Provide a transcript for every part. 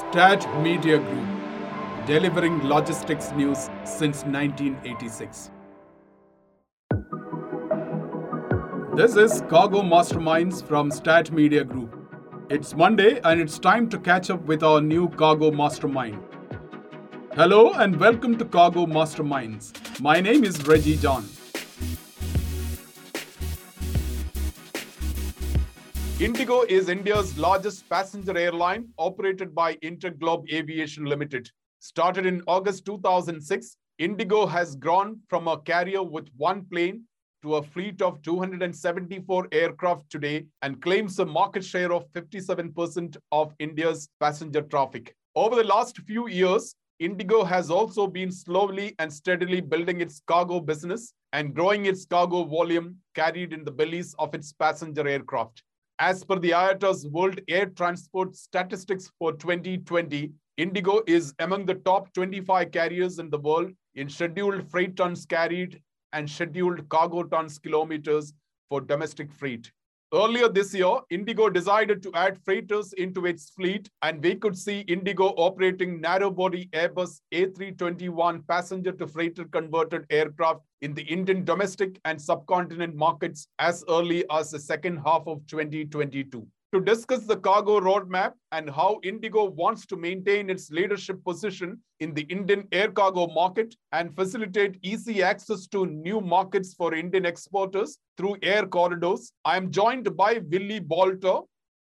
Stat Media Group, delivering logistics news since 1986. This is Cargo Masterminds from Stat Media Group. It's Monday and it's time to catch up with our new Cargo Mastermind. Hello and welcome to Cargo Masterminds. My name is Reji John. Indigo is India's largest passenger airline operated by Interglobe Aviation Limited. Started in August 2006, Indigo has grown from a carrier with one plane to a fleet of 274 aircraft today and claims a market share of 57% of India's passenger traffic. Over the last few years, Indigo has also been slowly and steadily building its cargo business and growing its cargo volume carried in the bellies of its passenger aircraft. As per the IATA's World Air Transport Statistics for 2020, Indigo is among the top 25 carriers in the world in scheduled freight tons carried and scheduled cargo tons kilometers for domestic freight. Earlier this year, Indigo decided to add freighters into its fleet, and we could see Indigo operating narrow body Airbus A321 passenger to freighter converted aircraft in the Indian domestic and subcontinent markets as early as the second half of 2022 to discuss the cargo roadmap and how Indigo wants to maintain its leadership position in the Indian air cargo market and facilitate easy access to new markets for Indian exporters through air corridors. I am joined by Willy Boulter,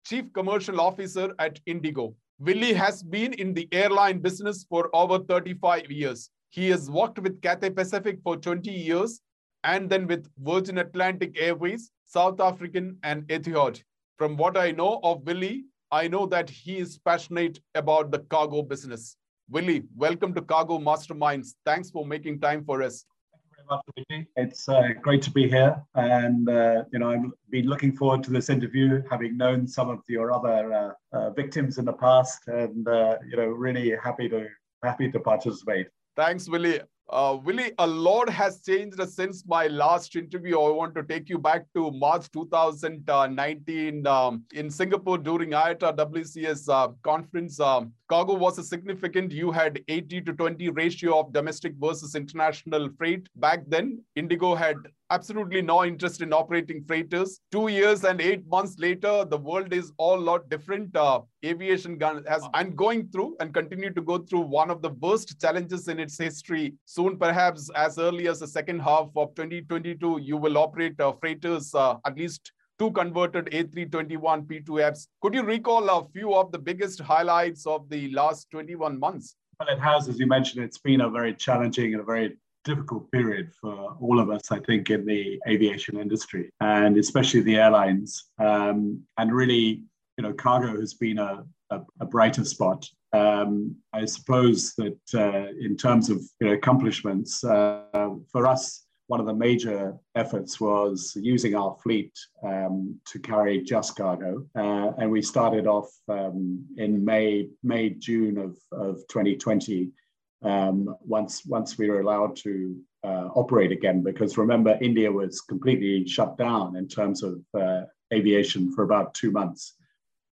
Chief Commercial Officer at Indigo. Willie has been in the airline business for over 35 years. He has worked with Cathay Pacific for 20 years and then with Virgin Atlantic Airways, South African, and Etihad. From what I know of Willy, I know that he is passionate about the cargo business. Willy, welcome to Cargo Masterminds. Thanks for making time for us. Thank you very much. It's uh, great to be here, and uh, you know I've been looking forward to this interview, having known some of your other uh, uh victims in the past, and uh, you know really happy to happy to participate. Thanks, Willy. Uh, Willy, a lot has changed since my last interview. I want to take you back to March 2019 um, in Singapore during IATA WCS uh, conference. Um, cargo was a significant. You had 80 to 20 ratio of domestic versus international freight. Back then, Indigo had absolutely no interest in operating freighters. Two years and eight months later, the world is all lot different. Uh, aviation has and going through and continue to go through one of the worst challenges in its history. Soon, perhaps as early as the second half of 2022, you will operate uh, freighters uh, at least two converted A321 P2Fs. Could you recall a few of the biggest highlights of the last 21 months? Well, it has, as you mentioned, it's been a very challenging and a very difficult period for all of us, I think, in the aviation industry and especially the airlines. Um, and really, you know, cargo has been a, a, a brighter spot. Um, I suppose that uh, in terms of you know, accomplishments, uh, for us, one of the major efforts was using our fleet um, to carry just cargo. Uh, and we started off um, in May, May, June of, of 2020 um, once once we were allowed to uh, operate again. Because remember, India was completely shut down in terms of uh, aviation for about two months.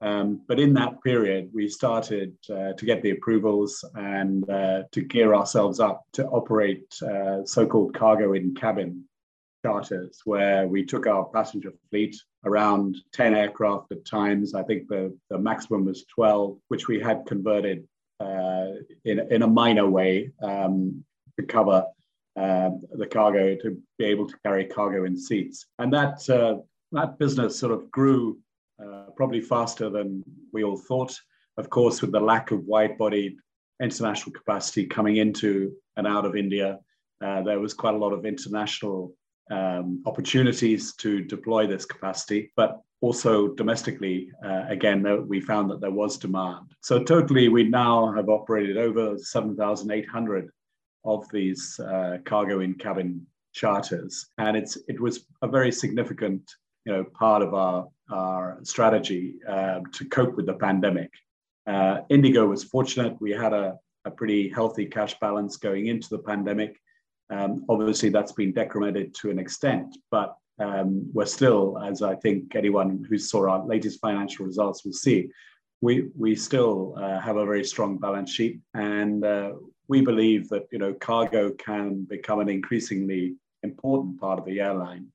Um, but in that period, we started uh, to get the approvals and uh, to gear ourselves up to operate uh, so-called cargo in cabin charters, where we took our passenger fleet around 10 aircraft at times. I think the, the maximum was 12, which we had converted in, in a minor way um, to cover uh, the cargo to be able to carry cargo in seats. And that, uh, that business sort of grew probably faster than we all thought. Of course, with the lack of wide bodied international capacity coming into and out of India, uh, there was quite a lot of international um, opportunities to deploy this capacity. But also domestically, uh, again, we found that there was demand. So totally, we now have operated over 7,800 of these uh, cargo in cabin charters, and it's it was a very significant, you know, part of our our strategy uh, to cope with the pandemic. Uh, Indigo was fortunate; we had a a pretty healthy cash balance going into the pandemic. Um, obviously, that's been decremented to an extent, but um, we're still, as I think anyone who saw our latest financial results will see, we we still uh, have a very strong balance sheet, and uh, we believe that you know cargo can become an increasingly important part of the airline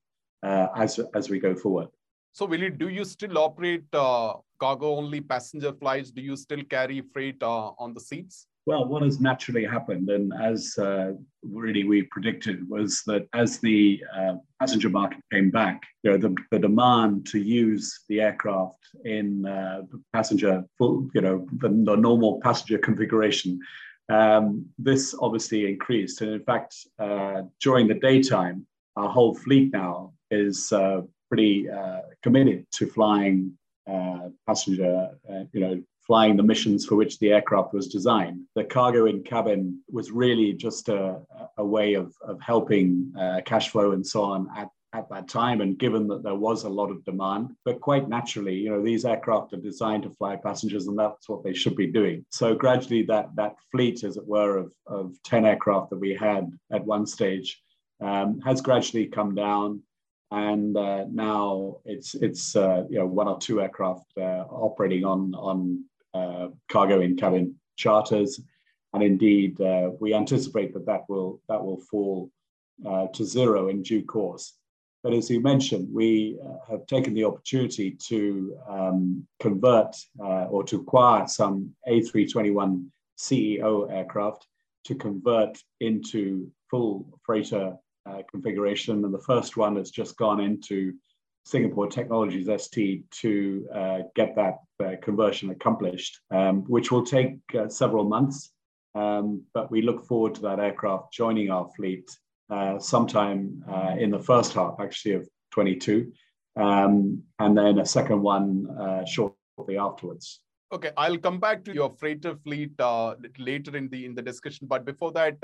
uh, as as we go forward. So, Willy, do you still operate uh, cargo only passenger flights? Do you still carry freight uh, on the seats? Well, what has naturally happened, and as uh, really we predicted, was that as the uh, passenger market came back, you know, the, the demand to use the aircraft in uh, passenger, full, you know, the, the normal passenger configuration, um, this obviously increased. And in fact, uh, during the daytime, our whole fleet now is uh, pretty uh, committed to flying passenger, you know, flying the missions for which the aircraft was designed. The cargo in cabin was really just a, a way of, of helping uh, cash flow and so on at, at that time. And given that there was a lot of demand, but quite naturally, you know, these aircraft are designed to fly passengers and that's what they should be doing. So gradually that, that fleet, as it were, of, of 10 aircraft that we had at one stage um, has gradually come down and uh, now it's it's uh, you know one or two aircraft uh, operating on on cargo in cabin charters. And indeed, uh, we anticipate that that will, that will fall uh, to zero in due course. But as you mentioned, we have taken the opportunity to um, convert or to acquire some A321 CEO aircraft to convert into full freighter uh, configuration. And the first one has just gone into Singapore Technologies ST to uh, get that uh, conversion accomplished, um, which will take uh, several months. Um, but we look forward to that aircraft joining our fleet uh, sometime uh, in the first half, actually, of 22, um, and then a second one uh, shortly afterwards. Okay, I'll come back to your freighter fleet later in the in the discussion. But before that,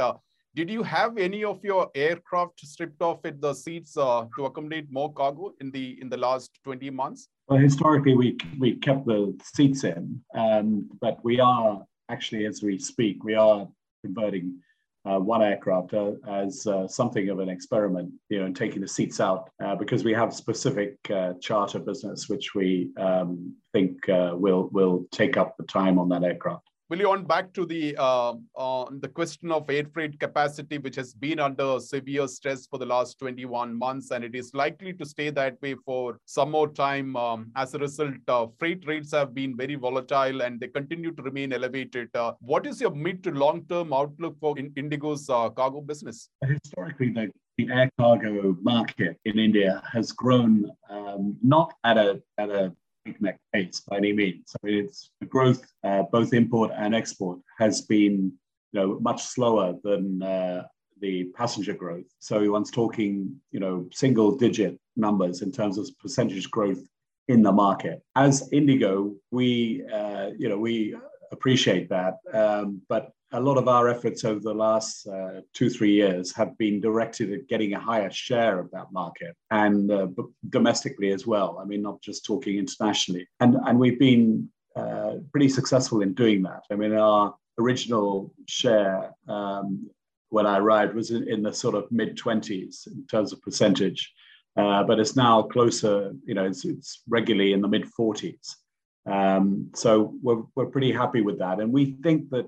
did you have any of your aircraft stripped off at the seats uh, to accommodate more cargo in the in the last 20 months? Well, historically, we we kept the seats in, um, but we are actually, as we speak, we are converting uh, one aircraft uh, as uh, something of an experiment, you know, and taking the seats out uh, because we have specific uh, charter business which we um, think uh, will will take up the time on that aircraft. Will on back to the uh, uh, the question of air freight capacity, which has been under severe stress for the last 21 months, and it is likely to stay that way for some more time. Um, as a result, uh, freight rates have been very volatile and they continue to remain elevated. Uh, what is your mid to long term outlook for in Indigo's uh, cargo business? Historically, the the air cargo market in India has grown um, not at a at a breakneck pace by any means. I mean, it's growth, uh, both import and export, has been you know much slower than uh, the passenger growth. So one's talking you know single digit numbers in terms of percentage growth in the market. As Indigo, we uh, you know we appreciate that, um, but a lot of our efforts over the last uh, two, three years have been directed at getting a higher share of that market and uh, domestically as well. I mean, not just talking internationally. And, and we've been uh, pretty successful in doing that. I mean, our original share um, when I arrived was in, in the sort of mid 20s in terms of percentage. Uh, but it's now closer, you know, it's, it's regularly in the mid 40s. Um, so we're, we're pretty happy with that. And we think that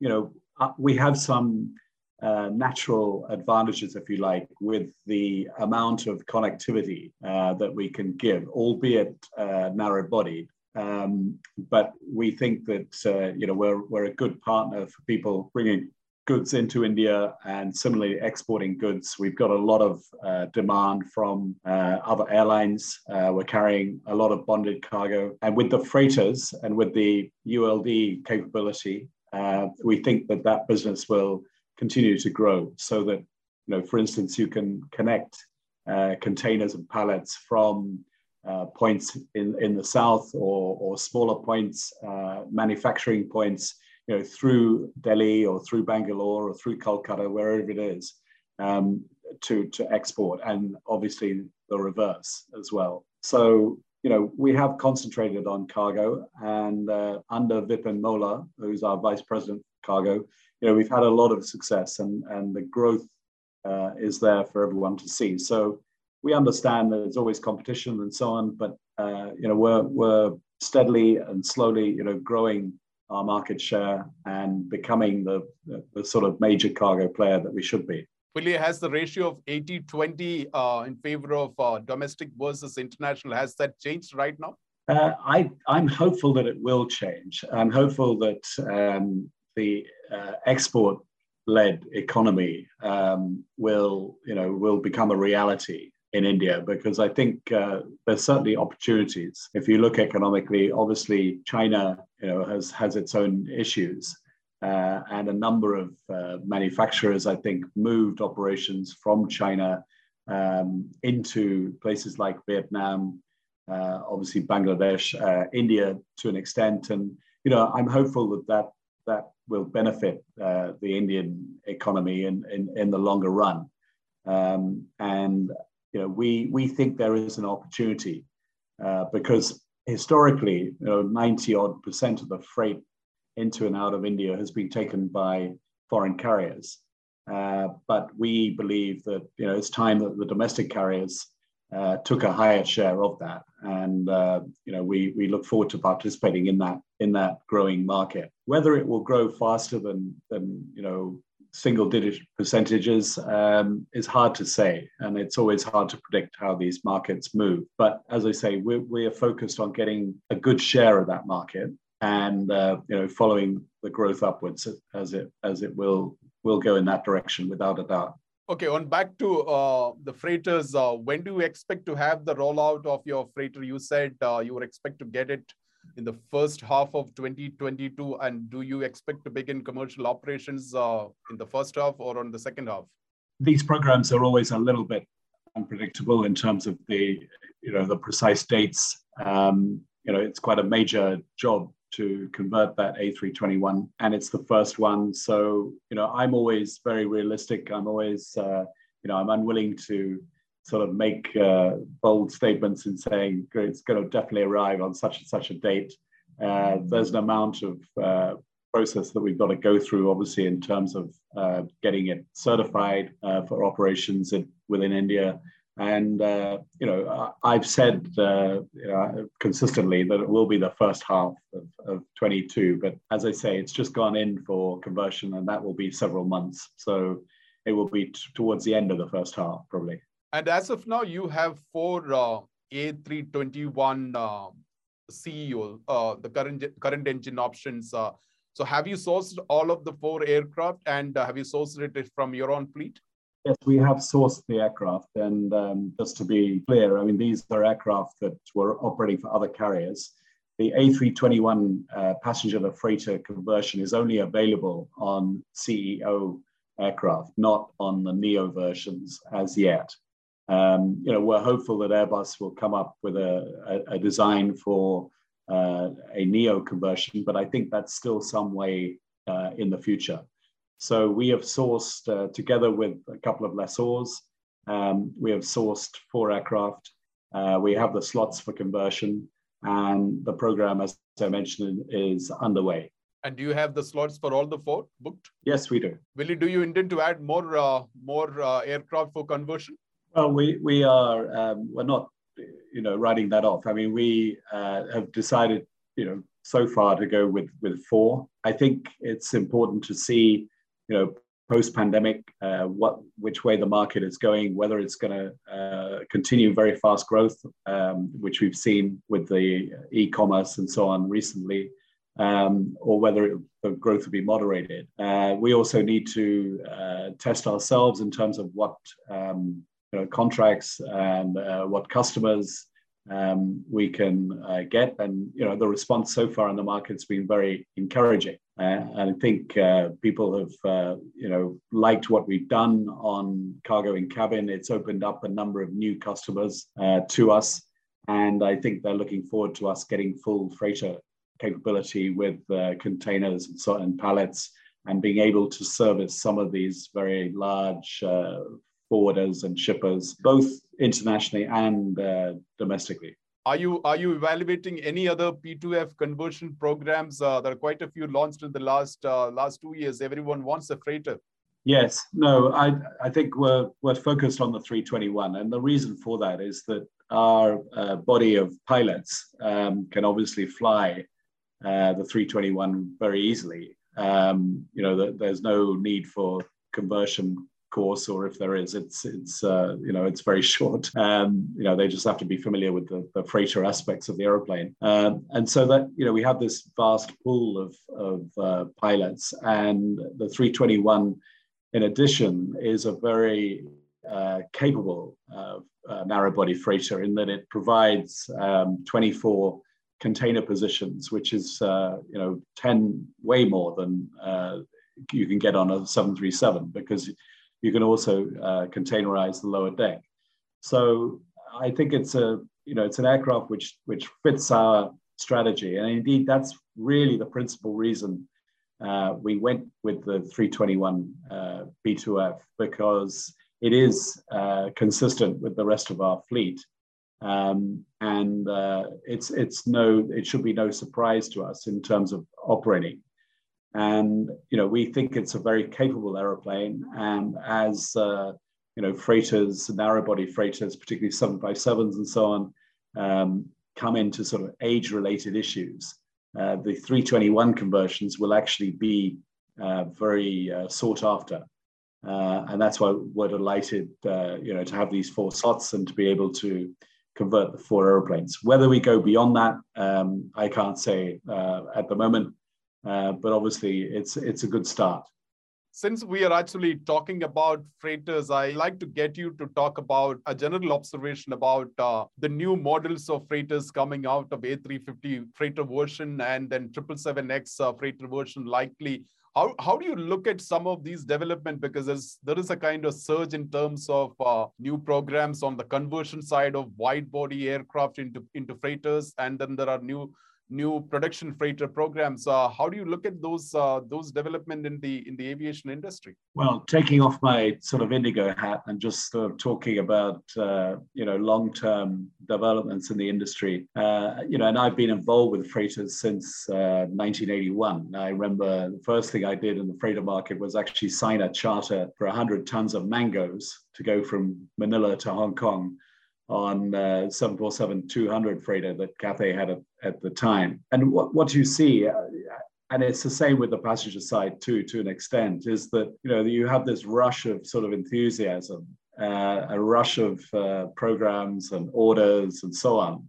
you know, uh, we have some uh, natural advantages, if you like, with the amount of connectivity uh, that we can give, albeit uh, narrow bodied. Um, but we think that uh, you know we're we're a good partner for people bringing goods into India and similarly exporting goods. We've got a lot of uh, demand from uh, other airlines. Uh, we're carrying a lot of bonded cargo. And with the freighters and with the ULD capability, uh, we think that that business will continue to grow so that, you know, for instance, you can connect uh, containers and pallets from uh, points in, in the south or, or smaller points, manufacturing points, you know, through Delhi or through Bangalore or through Calcutta, wherever it is, um, to, to export, and obviously the reverse as well. So you know, we have concentrated on cargo, and uh, under Vipin Mola, who's our vice president cargo, you know, we've had a lot of success, and and the growth uh, is there for everyone to see. So we understand that there's always competition and so on, but uh, you know, we're we're steadily and slowly, you know, growing our market share and becoming the, the, the sort of major cargo player that we should be. Willy, has the ratio of 80 20 uh, in favor of uh, domestic versus international, has that changed right now? Uh, I, I'm hopeful that it will change. I'm hopeful that um, the uh, export led economy um, will, you know, will become a reality in India because I think uh, there's certainly opportunities. If you look economically, obviously China, you know, has has its own issues, uh, and a number of uh, manufacturers, I think, moved operations from China um, into places like Vietnam, uh, obviously Bangladesh, uh, India to an extent, and you know, I'm hopeful that that that will benefit uh, the Indian economy in, in, in the longer run. Um, and you know, we we think there is an opportunity uh, because historically, you know, 90 odd percent of the freight into and out of India has been taken by foreign carriers. Uh, but we believe that you know it's time that the domestic carriers uh, took a higher share of that, and uh, you know we we look forward to participating in that in that growing market. Whether it will grow faster than than you know single digit percentages um, is hard to say. And it's always hard to predict how these markets move. But as I say, we're, we are focused on getting a good share of that market and uh, you know following the growth upwards as it as it will will go in that direction without a doubt. Okay, on back to uh, the freighters, uh, when do you expect to have the rollout of your freighter? You said uh, you would expect to get it in the first half of 2022? And do you expect to begin commercial operations uh, in the first half or on the second half? These programs are always a little bit unpredictable in terms of the, you know, the precise dates. Um, you know, it's quite a major job to convert that A321, and it's the first one. So, you know, I'm always very realistic. I'm always, uh, you know, I'm unwilling to sort of make uh, bold statements in saying it's going to definitely arrive on such and such a date. Uh, there's an amount of uh, process that we've got to go through, obviously, in terms of uh, getting it certified uh, for operations in, within India. And uh, you know, I've said you know, consistently that it will be the first half of, of 22. But as I say, it's just gone in for conversion, and that will be several months. So it will be t- towards the end of the first half, probably. And as of now, you have four uh, A321 uh, CEO, uh, the current current engine options. Uh, so have you sourced all of the four aircraft and uh, have you sourced it from your own fleet? Yes, we have sourced the aircraft. And um, just to be clear, I mean, these are aircraft that were operating for other carriers. The A321 uh, passenger to freighter conversion is only available on CEO aircraft, not on the NEO versions as yet. Um, you know, we're hopeful that Airbus will come up with a, a, a design for uh, a neo conversion, but I think that's still some way uh, in the future. So we have sourced uh, together with a couple of lessors. Um, we have sourced four aircraft. Uh, we have the slots for conversion, and the program, as I mentioned, is underway. And do you have the slots for all the four booked? Yes, we do. Willy, do you intend to add more uh, more uh, aircraft for conversion? Well, we we are um, we're not you know writing that off. I mean, we uh, have decided you know so far to go with with four. I think it's important to see you know post pandemic uh, what which way the market is going, whether it's going to uh, continue very fast growth, um, which we've seen with the e-commerce and so on recently. Um, or whether it, the growth will be moderated. Uh, we also need to uh, test ourselves in terms of what um, you know, contracts and uh, what customers um, we can uh, get. And you know, the response so far in the market's been very encouraging. Uh, and I think uh, people have uh, you know liked what we've done on cargo in cabin. It's opened up a number of new customers to us, and I think they're looking forward to us getting full freighter capability with containers and pallets and being able to service some of these very large uh, forwarders and shippers, both internationally and uh, domestically. Are you are you evaluating any other P2F conversion programs? Uh, there are quite a few launched in the last uh, last two years. Everyone wants a freighter. Yes, no, I I think we're we're focused on the 321, and the reason for that is that our uh, body of pilots um, can obviously fly uh, the 321 very easily. Um, you know, the, there's no need for conversion course, or if there is, it's it's uh, you know it's very short. Um, you know, they just have to be familiar with the, the freighter aspects of the aeroplane, um, and so that you know we have this vast pool of of uh, pilots, and the 321, in addition, is a very uh, capable uh, narrow body freighter in that it provides um, 24 container positions, which is uh, you know 10 way more than uh, you can get on a 737 because you can also uh, containerize the lower deck. So I think it's a you know it's an aircraft which which fits our strategy, and indeed that's really the principal reason uh, we went with the 321 uh, P2F because it is uh, consistent with the rest of our fleet. Um, and uh, it's it's no it should be no surprise to us in terms of operating and you know we think it's a very capable aeroplane and as uh, you know freighters narrow body freighters particularly 757s and so on um, come into sort of age related issues. Uh, the 321 conversions will actually be uh, very uh, sought after. Uh, and that's why we're delighted uh, you know to have these four slots and to be able to convert the four aeroplanes. Whether we go beyond that um, i can't say at the moment uh, but obviously, it's it's a good start. Since we are actually talking about freighters, I like to get you to talk about a general observation about uh, the new models of freighters coming out of A350 freighter version and then 777X uh, freighter version likely. How, how do you look at some of these development? Because there's, there is a kind of surge in terms of uh, new programs on the conversion side of wide body aircraft into, into freighters. And then there are new new production freighter programs. Uh, how do you look at those uh, those development in the in the aviation industry? Well, taking off my sort of indigo hat and just sort of talking about uh, you know long term developments in the industry. Uh, you know, and I've been involved with freighters since 1981. Uh, I remember the first thing I did in the freighter market was actually sign a charter for 100 tons of mangoes to go from Manila to Hong Kong on uh, 747-200 freighter that Cathay had at, at, the time. And what, what you see, uh, and it's the same with the passenger side too, to an extent, is that you know you have this rush of sort of enthusiasm, uh, a rush of uh, programs and orders and so on.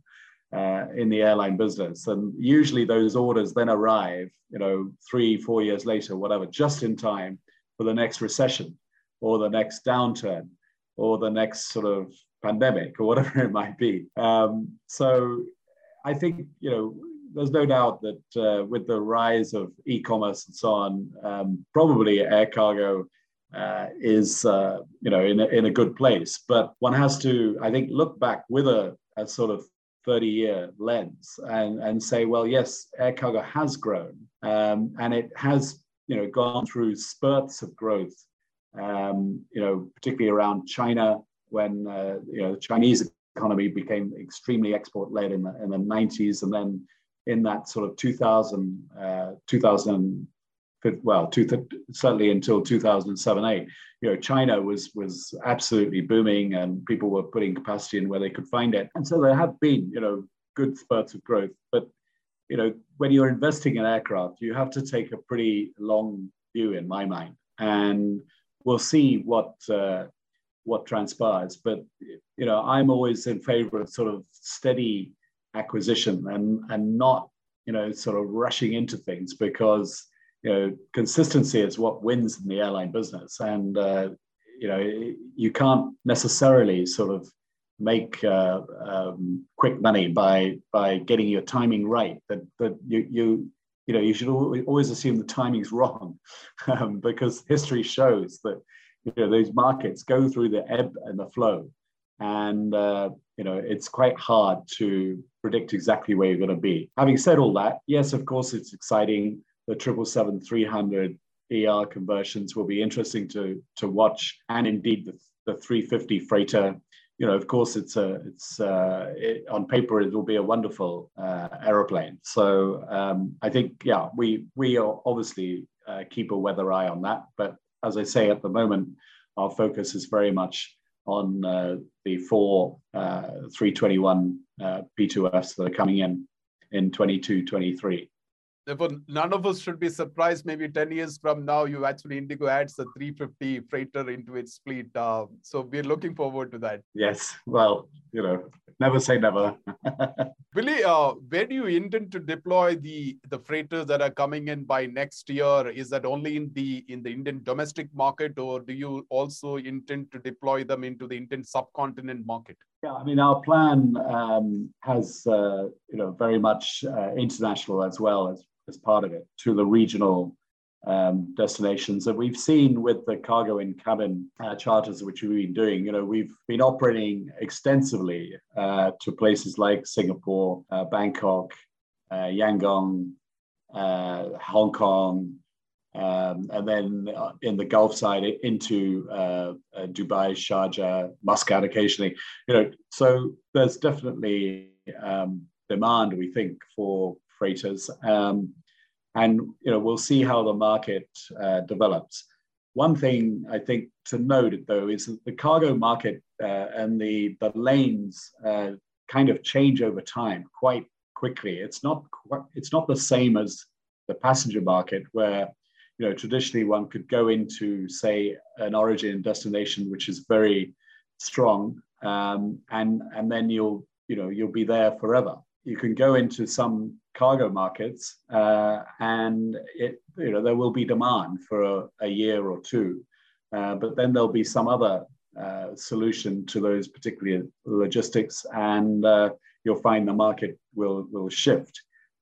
Uh, in the airline business, and usually those orders then arrive, you know, three, four years later, whatever, just in time for the next recession, or the next downturn, or the next sort of pandemic or whatever it might be. Um, so I think, you know, there's no doubt that uh, with the rise of e-commerce and so on, um, probably air cargo uh, is, uh, you know, in a, in a good place. But one has to, I think, look back with a, a sort of 30 year lens and, and say, well, yes, air cargo has grown um, and it has, you know, gone through spurts of growth, um, you know, particularly around China when uh, you know the Chinese economy became extremely export led in the, in the 90s, and then in that sort of 2000, uh, 2000 well, two, certainly until 2007, 8, you know, China was was absolutely booming, and people were putting capacity in where they could find it, and so there have been, you know, good spurts of growth. But you know, when you're investing in aircraft, you have to take a pretty long view, in my mind, and we'll see what uh, what transpires. But you know, I'm always in favor of sort of steady acquisition and and not you know sort of rushing into things because you know consistency is what wins in the airline business, and uh, you know you can't necessarily sort of make uh, um, quick money by by getting your timing right. That that you you you know you should always assume the timing's wrong um, because history shows that you know those markets go through the ebb and the flow. And uh, you know it's quite hard to predict exactly where you're going to be. Having said all that yes of course it's exciting. The 777-300 er conversions will be interesting to to watch. And indeed the, the 350 freighter you know of course it's a it's uh, it, on paper it will be a wonderful uh, aeroplane. So um, i think yeah we we obviously uh, keep a weather eye on that. But as I say, at the moment, our focus is very much on uh, the four uh, 321 uh, P2Fs that are coming in in 22, 23. Therefore, none of us should be surprised. Maybe 10 years from now, you actually Indigo adds the 350 freighter into its fleet. Uh, so we're looking forward to that. Yes. Well, you know, never say never. Willy, uh, where do you intend to deploy the the freighters that are coming in by next year? Is that only in the in the Indian domestic market, or do you also intend to deploy them into the Indian subcontinent market? Yeah, I mean, our plan um, has uh, you know very much uh, international as well as as part of it to the regional um, destinations that we've seen with the cargo in cabin uh, charters, which we've been doing. You know, we've been operating extensively uh, to places like Singapore, uh, Bangkok, uh, Yangon, Hong Kong, um, and then uh, in the Gulf side into Dubai, Sharjah, Muscat occasionally. You know, so there's definitely um, demand, we think, for freighters. Um, and you know we'll see how the market uh, develops. One thing I think to note though is that the cargo market uh, and the the lanes uh, kind of change over time quite quickly. It's not quite, it's not the same as the passenger market where you know traditionally one could go into say an origin and destination which is very strong um, and and then you'll you know you'll be there forever. You can go into some cargo markets uh, and it you know there will be demand for a, a year or two uh, but then there'll be some other uh, solution to those particular logistics and uh, you'll find the market will will shift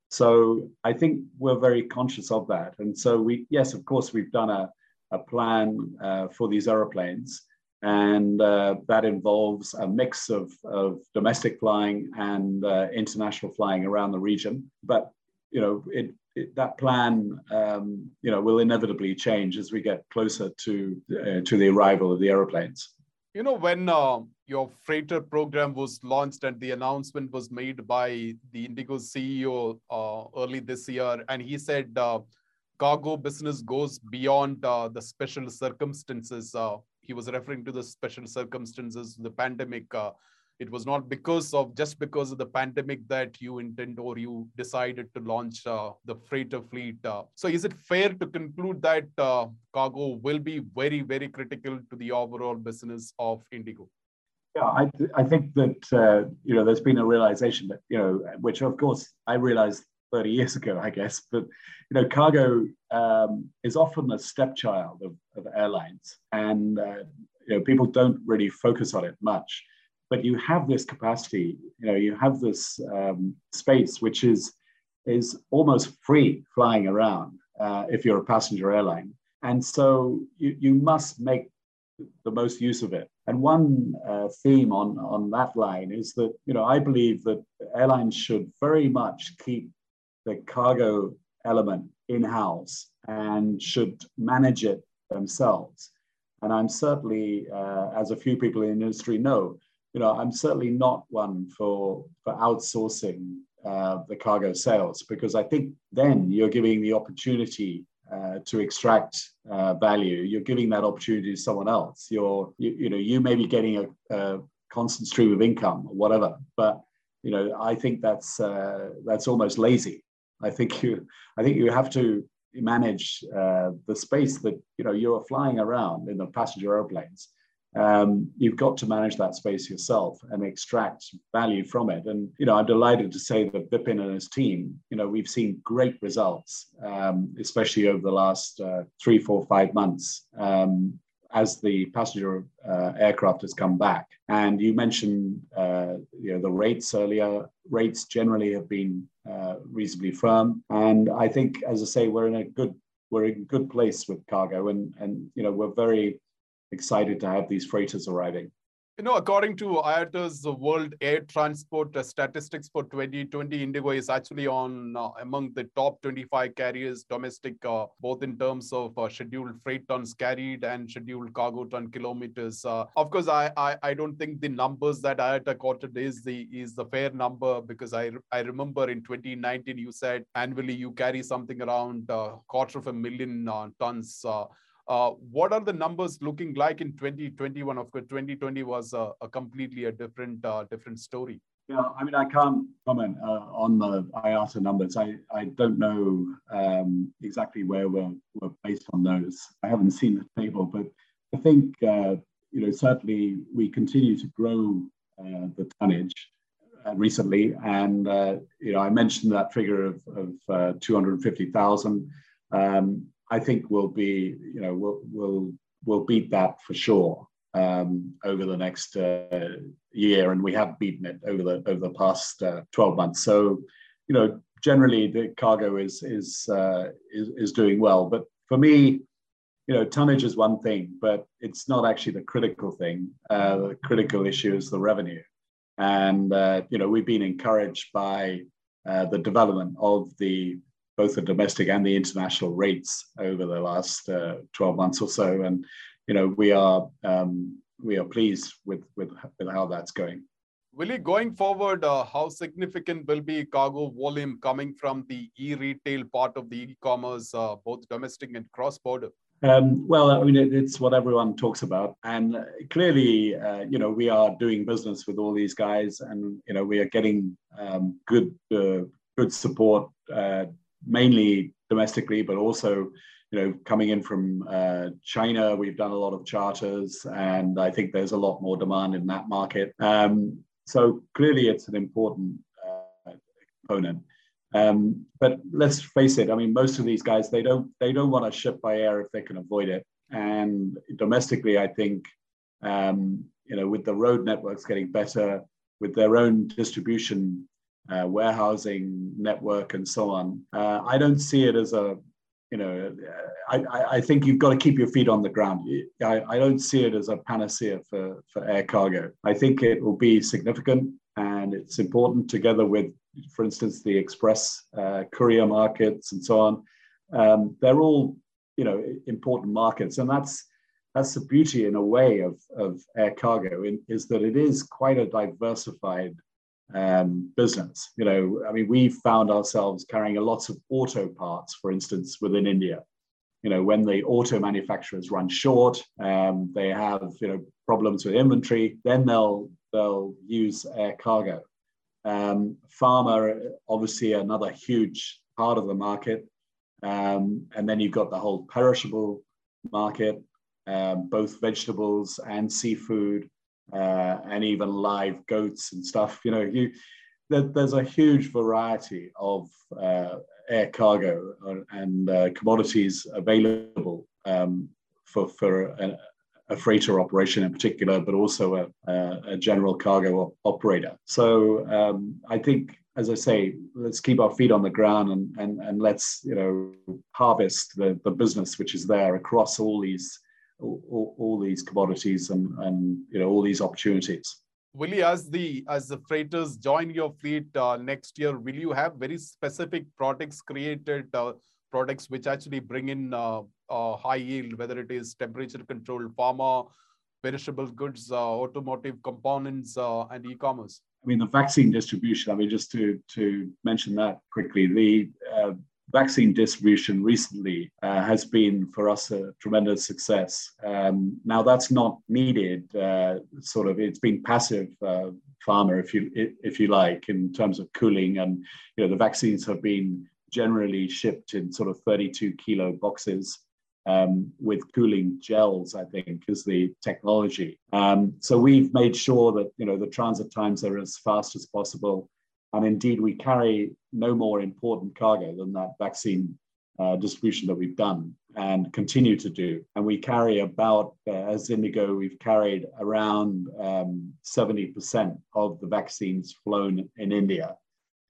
so i think we're very conscious of that and so we yes of course we've done a, a plan uh, for these aeroplanes and uh, that involves a mix of, of domestic flying and uh, international flying around the region. But you know, it, it, that plan, um, you know, will inevitably change as we get closer to uh, to the arrival of the aeroplanes. You know, when uh, your freighter program was launched and the announcement was made by the Indigo CEO uh, early this year, and he said uh, cargo business goes beyond the special circumstances he was referring to the special circumstances, the pandemic. Uh, it was not because of just because of the pandemic that you intend or you decided to launch uh, the freighter fleet. Uh, so, is it fair to conclude that uh, cargo will be very, very critical to the overall business of Indigo? Yeah, I, th- I think that uh, you know there's been a realization that you know, which of course I realized 30 years ago, I guess. But you know, cargo um, is often a stepchild of, of airlines, and uh, you know, people don't really focus on it much. But you have this capacity, you know, you have this um, space which is is almost free flying around uh, if you're a passenger airline, and so you, you must make the most use of it. And one uh, theme on, on that line is that, you know, I believe that airlines should very much keep the cargo element in-house and should manage it themselves. And I'm certainly, uh, as a few people in the industry know, you know, I'm certainly not one for for outsourcing uh, the cargo sales because I think then you're giving the opportunity uh, to extract uh, value. You're giving that opportunity to someone else. You're, you, you know, you may be getting a, a constant stream of income or whatever, but you know, I think that's uh, that's almost lazy. I think you I think you have to manage uh, the space that you know you're flying around in the passenger airplanes. Um, you've got to manage that space yourself and extract value from it. And you know, I'm delighted to say that Vipin and his team, you know, we've seen great results, um, especially over the last uh, three, four, five months. Um, as the passenger uh, aircraft has come back. And you mentioned uh, you know, the rates earlier. Rates generally have been uh, reasonably firm. And I think, as I say, we're in a good we're in good place with cargo, and and you know we're very excited to have these freighters arriving. You know, according to IATA's World Air Transport uh, statistics for 2020, Indigo is actually on uh, among the top 25 carriers domestic, uh, both in terms of uh, scheduled freight tons carried and scheduled cargo ton kilometers. Uh, of course, I, I, I don't think the numbers that IATA quoted is the is the fair number because I I remember in 2019 you said annually you carry something around a quarter of a million uh, tons. Uh, what are the numbers looking like in 2021? Of course, 2020 was a, a completely a different uh, different story. Yeah, I mean, I can't comment uh, on the IATA numbers. I, I don't know um, exactly where we're, we're based on those. I haven't seen the table, but I think, uh, you know, certainly we continue to grow uh, the tonnage recently. And, you know, I mentioned that figure of, of uh, 250,000. Um, I think we'll be, you know, we'll, we'll, we'll beat that for sure um, over the next uh, year, and we have beaten it over the over the past uh, 12 months. So, you know, generally the cargo is is, uh, is is doing well. But for me, you know, tonnage is one thing, but it's not actually the critical thing. Uh, the critical issue is the revenue, and uh, you know, we've been encouraged by uh, the development of the both the domestic and the international rates over the last 12 months or so, and you know, we are um, we are pleased with, with with how that's going. Will it going forward? Uh, how significant will be cargo volume coming from the e-retail part of the e-commerce, uh, both domestic and cross-border? Um, well, I mean, it, it's what everyone talks about, and clearly, uh, you know, we are doing business with all these guys, and you know, we are getting um, good uh, good support, uh, mainly domestically, but also you know, coming in from uh, China, we've done a lot of charters, and I think there's a lot more demand in that market. Um, so clearly, it's an important uh, component. Um, but let's face it. I mean, most of these guys they don't they don't want to ship by air if they can avoid it. And domestically, I think um, you know, with the road networks getting better, with their own distribution uh, warehousing network and so on. Uh, I don't see it as a you know, I, I think you've got to keep your feet on the ground. I, I don't see it as a panacea for, for air cargo. I think it will be significant and it's important together with, for instance, the express uh, courier markets and so on. Um, they're all, you know, important markets. And that's, that's the beauty in a way of, of air cargo in, is that it is quite a diversified um, business. You know, I mean, we found ourselves carrying a lots of auto parts, for instance, within India. You know, when the auto manufacturers run short, um, they have you know problems with inventory, then they'll they'll use air cargo. Um, pharma, obviously, another huge part of the market, um, and then you've got the whole perishable market, um, both vegetables and seafood uh, and even live goats and stuff. You know, you there, there's a huge variety of uh, air cargo and uh, commodities available um, for for a, a, freighter operation in particular, but also a, a general cargo operator. So um, I think. As I say, let's keep our feet on the ground and, and, and let's you know harvest the, the business which is there across all these all, all, these commodities and, and you know all these opportunities. Will you, as the as the freighters join your fleet uh, next year, will you have very specific products created, uh, products which actually bring in uh, high yield, whether it is temperature controlled pharma, perishable goods, uh, automotive components, uh, and e-commerce? I mean, the vaccine distribution. I mean, just to to mention that quickly, the uh, vaccine distribution recently uh, has been for us a tremendous success. Um, now that's not needed, uh, sort of. It's been passive uh, pharma, if you if you like, in terms of cooling, and you know the vaccines have been generally shipped in sort of 32 kilo boxes. Um, with cooling gels, I think, is the technology. Um, so we've made sure that you know the transit times are as fast as possible. And indeed, we carry no more important cargo than that vaccine uh, distribution that we've done and continue to do. And we carry about, uh, as Indigo, we've carried around um, 70% of the vaccines flown in India.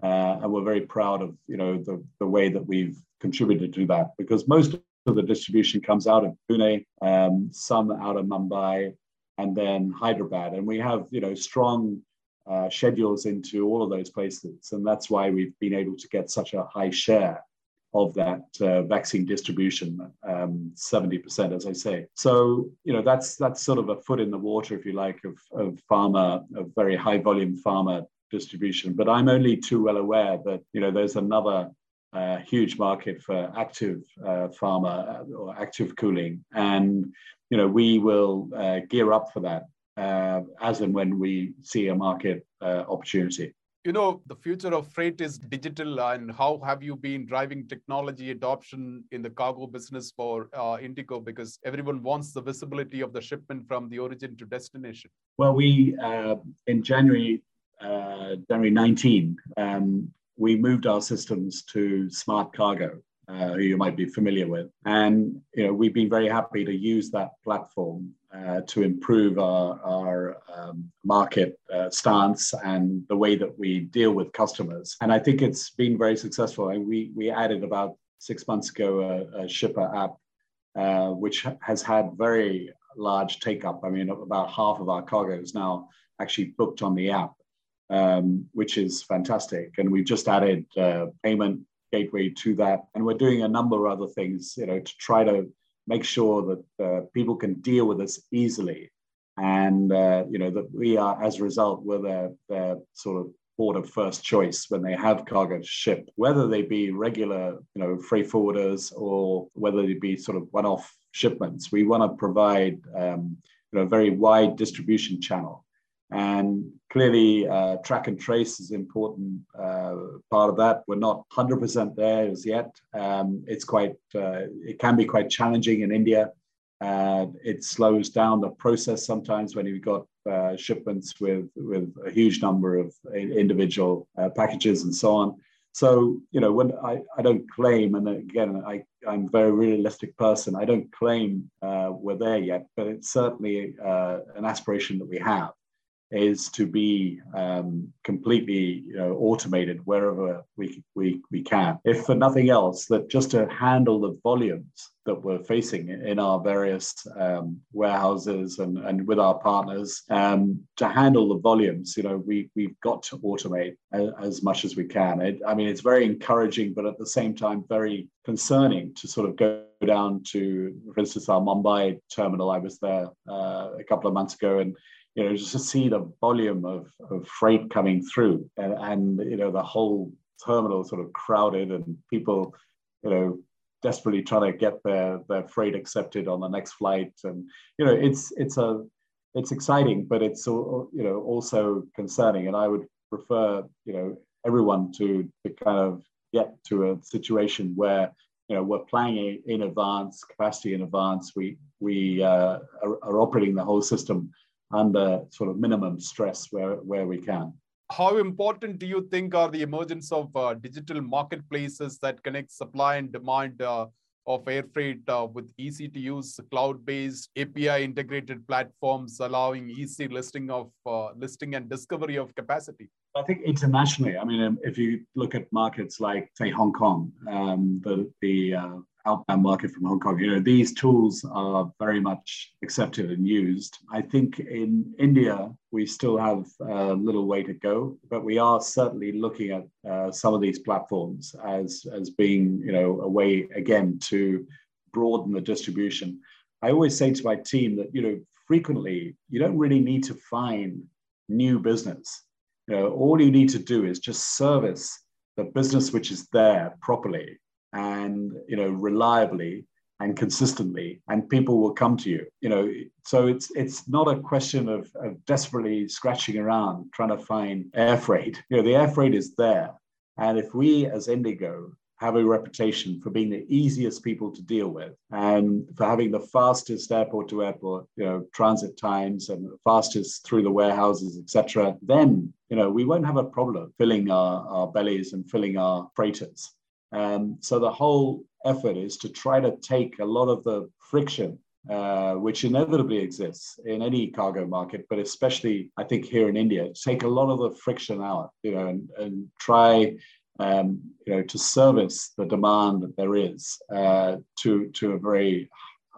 Uh, and we're very proud of you know the, the way that we've contributed to that because most of the distribution comes out of Pune, um, some out of Mumbai, and then Hyderabad. And we have you know strong uh, schedules into all of those places. And that's why we've been able to get such a high share of that uh, vaccine distribution, um, 70%, as I say. So, you know, that's that's sort of a foot in the water, if you like, of, of pharma, of very high volume pharma distribution. But I'm only too well aware that, you know, there's another a huge market for active uh, pharma uh, or active cooling, and you know we will uh, gear up for that uh, as and when we see a market uh, opportunity. You know, the future of freight is digital, and how have you been driving technology adoption in the cargo business for uh, Indigo? Because everyone wants the visibility of the shipment from the origin to destination. Well, we in January January 19. Um, we moved our systems to Smart Cargo, uh, who you might be familiar with. And you know, we've been very happy to use that platform uh, to improve our, our um, market uh, stance and the way that we deal with customers. And I think it's been very successful. And we, we added about six months ago a, a shipper app, uh, which has had very large take up. I mean, about half of our cargo is now actually booked on the app um, which is fantastic. And we've just added uh, payment gateway to that, and we're doing a number of other things, you know, to try to make sure that uh, people can deal with us easily, and uh, you know that we are, as a result, we're their, their sort of port of first choice when they have cargo to ship, whether they be regular, you know, freight forwarders or whether they be sort of one-off shipments. We want to provide, um, you know, a very wide distribution channel and clearly, uh, track and trace is an important uh, part of that. We're not 100% there as yet. Um, it's quite, uh, it can be quite challenging in India. it slows down the process sometimes when you've got uh, shipments with, with a huge number of individual uh, packages and so on. So, you know, when I, I don't claim, and again, I, I'm a very realistic person, I don't claim uh, we're there yet, but it's certainly an aspiration that we have is to be um, completely you know, automated wherever we, we, we can. If for nothing else, that just to handle the volumes that we're facing in our various um, warehouses and, and with our partners, um, to handle the volumes, you know, we, we've got to automate as, as much as we can. It, I mean, it's very encouraging, but at the same time, very concerning to sort of go down to, for instance, our Mumbai terminal. I was there uh, a couple of months ago and you know, just to see the volume of, of freight coming through and, and, you know, the whole terminal sort of crowded and people, you know, desperately trying to get their, their freight accepted on the next flight. And, you know, it's, it's a, it's exciting, but it's, you know, also concerning. And I would prefer, you know, everyone to, to kind of get to a situation where you know we're planning in advance capacity in advance we we uh, are, are, operating the whole system under sort of minimum stress where, where we can. How important do you think are the emergence of uh, digital marketplaces that connect supply and demand uh, of air freight uh, with easy to use cloud-based API integrated platforms allowing easy listing of uh, listing and discovery of capacity? I think internationally, I mean, um, if you look at markets like, say, Hong Kong, um, the, the uh, outbound market from Hong Kong. You know, these tools are very much accepted and used. I think in India, we still have a little way to go, but we are certainly looking at uh, some of these platforms as, as being, you know, a way again to broaden the distribution. I always say to my team that, you know, frequently you don't really need to find new business. You know, all you need to do is just service the business which is there properly and you know reliably and consistently and people will come to you you know. So it's it's not a question of, of desperately scratching around trying to find air freight. You know the air freight is there. And if we as IndiGo have a reputation for being the easiest people to deal with and for having the fastest airport to airport you know transit times and fastest through the warehouses etc then you know we won't have a problem filling our, our bellies and filling our freighters um, so the whole effort is to try to take a lot of the friction, uh, which inevitably exists in any cargo market, but especially I think here in India, take a lot of the friction out, you know, and, and try. Um, you know, to service the demand that there is uh, to to a very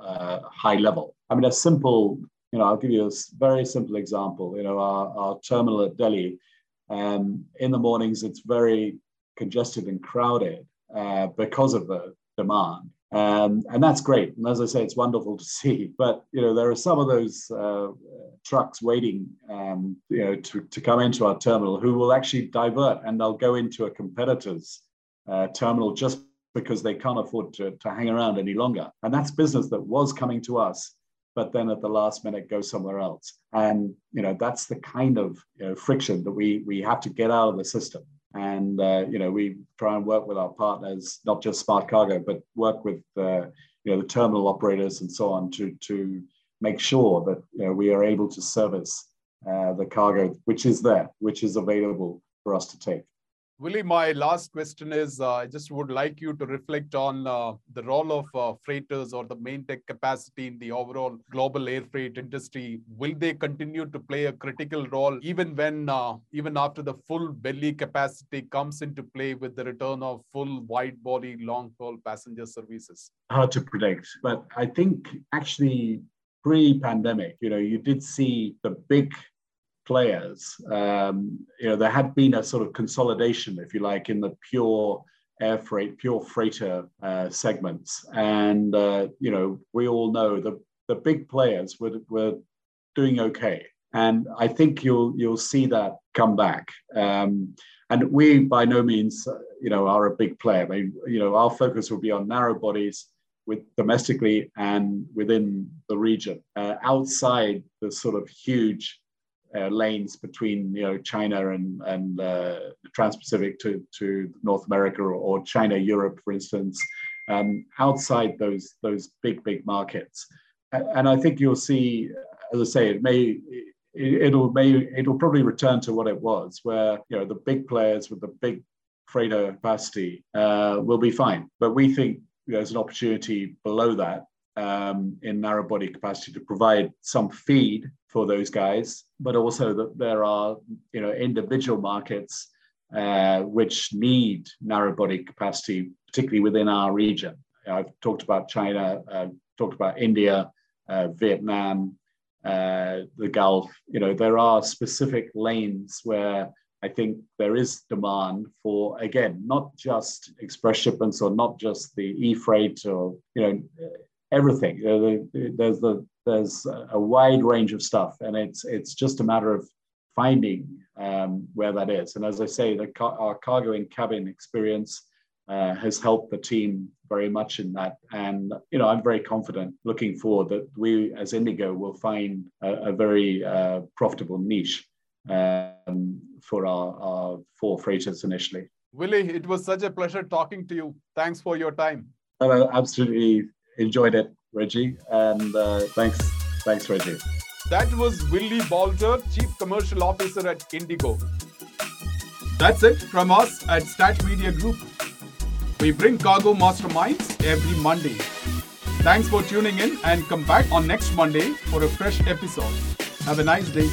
uh, high level. I mean, a simple, you know, I'll give you a very simple example. You know, our, our terminal at Delhi, um, in the mornings, it's very congested and crowded. Uh, because of the demand. Um, and that's great. And as I say, it's wonderful to see. But you know, there are some of those uh, trucks waiting, um, you know, to, to come into our terminal who will actually divert and they'll go into a competitor's uh, terminal just because they can't afford to, to hang around any longer. And that's business that was coming to us, but then at the last minute go somewhere else. And you know that's the kind of you know, friction that we we have to get out of the system. And uh, you know we try and work with our partners, not just Smart Cargo, but work with uh, you know the terminal operators and so on to to make sure that you know, we are able to service uh, the cargo which is there, which is available for us to take. Willy, my last question is uh, I just would like you to reflect on uh, the role of uh, freighters or the main deck capacity in the overall global air freight industry. Will they continue to play a critical role even when, uh, even after the full belly capacity comes into play with the return of full wide body long haul passenger services? Hard to predict, but I think actually pre pandemic, you know, you did see the big players. Um, you know, there had been a sort of consolidation, if you like, in the pure air freight, pure freighter uh, segments. And, uh, you know, we all know the, the big players were, were doing okay. And I think you'll you'll see that come back. Um, and we by no means, you know, are a big player. I mean, you know, our focus will be on narrow bodies with domestically and within the region. Uh, outside the sort of huge uh, lanes between you know China and and uh, Trans-Pacific to to North America or, or China Europe, for instance, um, outside those those big big markets, and I think you'll see, as I say, it may. It'll may it'll probably return to what it was, where you know the big players with the big freighter capacity uh, will be fine. But we think there's an opportunity below that um, in narrow body capacity to provide some feed for those guys, but also that there are you know individual markets uh, which need narrow body capacity, particularly within our region. I've talked about China, uh, talked about India, uh, Vietnam, uh, the Gulf. You know there are specific lanes where I think there is demand for again not just express shipments or not just the e-freight or you know everything. There's the there's a wide range of stuff, and it's it's just a matter of finding um, where that is. And as I say, the our cargo in cabin experience uh, has helped the team very much in that. And you know, I'm very confident looking forward that we as IndiGo will find a, a very uh, profitable niche um, for our, our four freighters initially. Willy, it was such a pleasure talking to you. Thanks for your time. Uh, absolutely enjoyed it, Reji. And uh, thanks, thanks, Reji. That was Willy Boulter, Chief Commercial Officer at IndiGo. That's it from us at STAT Media Group. We bring cargo masterminds every Monday. Thanks for tuning in and come back on next Monday for a fresh episode. Have a nice day.